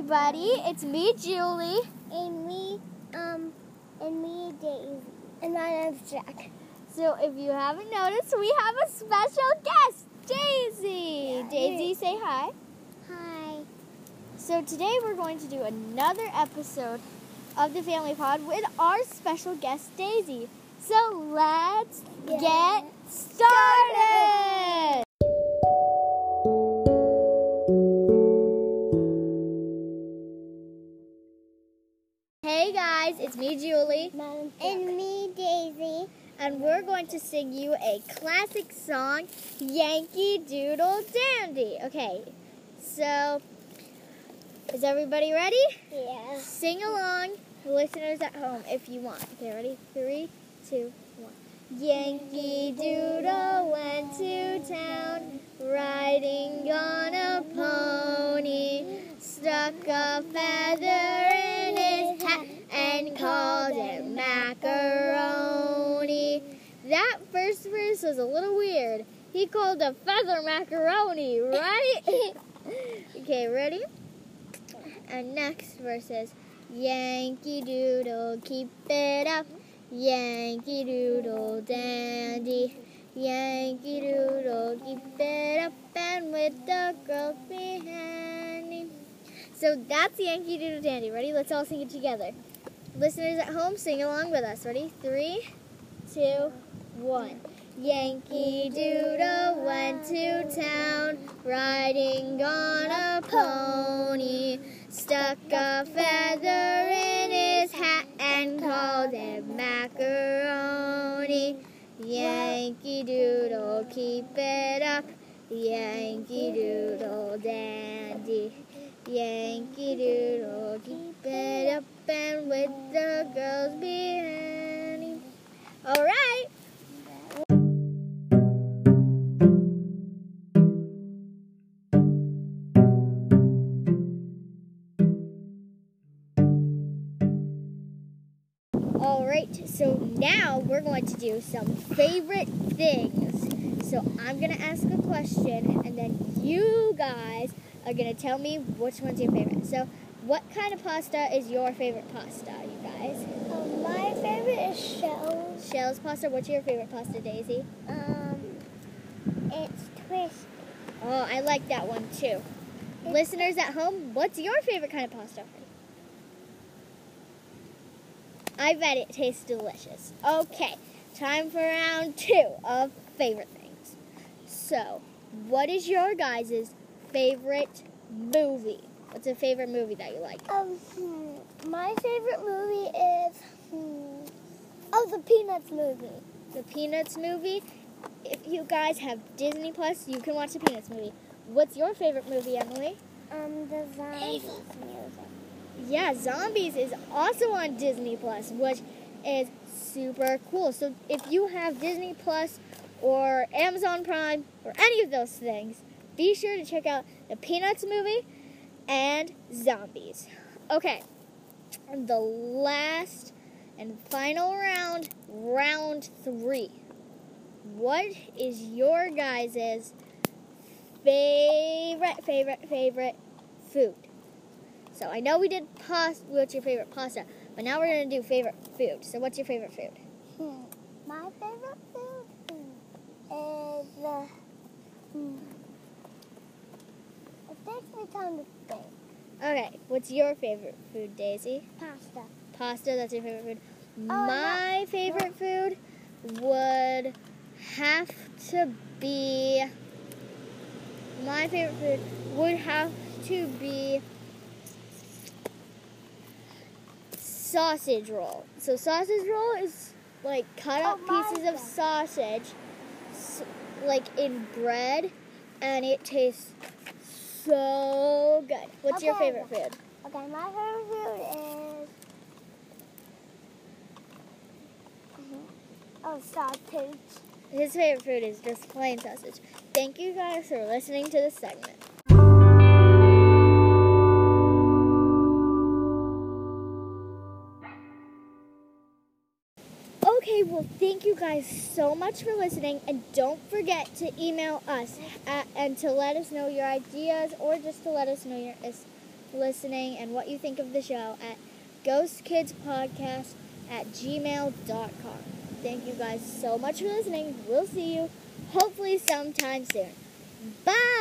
everybody. It's me, Julie. And me, um, and me, Daisy. And my name's Jack. So, if you haven't noticed, we have a special guest, Daisy. Yeah, Daisy, say hi. Hi. So, today we're going to do another episode of the Family Pod with our special guest, Daisy. So, let's Get get started. It's me, Julie. And me, Daisy. and we're going to sing you a classic song, Yankee Doodle Dandy. Okay, so is everybody ready? Yeah. Sing along, listeners at home, if you want. Okay, ready? Three, two, one. Yankee Doodle went to town, riding on a pony, verse was a little weird. He called a feather macaroni, right? okay, ready? And next verse is Yankee Doodle, keep it up. Yankee Doodle dandy. Yankee Doodle, keep it up. And with the girls behind me. So that's Yankee Doodle dandy. Ready? Let's all sing it together. Listeners at home, sing along with us. Ready? Three, two, one. Yankee Doodle went to town, riding on a pony, stuck a feather in his hat and called it macaroni. Yankee Doodle, keep it up. Yankee Doodle dandy. Yankee Doodle, keep it up and with the girls behind him. All right. All right, so now we're going to do some favorite things. So I'm going to ask a question, and then you guys are going to tell me which one's your favorite. So, what kind of pasta is your favorite pasta, you guys? Um, my favorite is shells. Shell's pasta. What's your favorite pasta, Daisy? Um, it's twist. Oh, I like that one too. Listeners at home, what's your favorite kind of pasta? I bet it tastes delicious. Okay, time for round two of favorite things. So, what is your guys' favorite movie? What's a favorite movie that you like? Um, hmm, my favorite movie is, hmm, oh, the Peanuts movie. The Peanuts movie. If you guys have Disney Plus, you can watch the Peanuts movie. What's your favorite movie, Emily? Um, the zombies music. Yeah, Zombies is also on Disney Plus, which is super cool. So if you have Disney Plus or Amazon Prime or any of those things, be sure to check out the Peanuts movie and Zombies. Okay, the last and final round, round three. What is your guys' favorite, favorite, favorite food? So I know we did pasta. What's your favorite pasta? But now we're gonna do favorite food. So what's your favorite food? Hmm. My favorite food is the. Hmm. It takes me time to think. Okay, what's your favorite food, Daisy? Pasta. Pasta. That's your favorite food. Oh, My favorite food would have to be. My favorite food would have to be sausage roll. So sausage roll is like cut up Oh, pieces of sausage, like in bread, and it tastes so good. What's your favorite food? Okay, my favorite food is. Mhm. Oh, sausage. His favorite food is just plain sausage. Thank you guys for listening to this segment. Thank you guys so much for listening, and don't forget to email us at, and to let us know your ideas or just to let us know you're listening and what you think of the show at ghostkidspodcast at gmail.com. Thank you guys so much for listening. We'll see you hopefully sometime soon. Bye!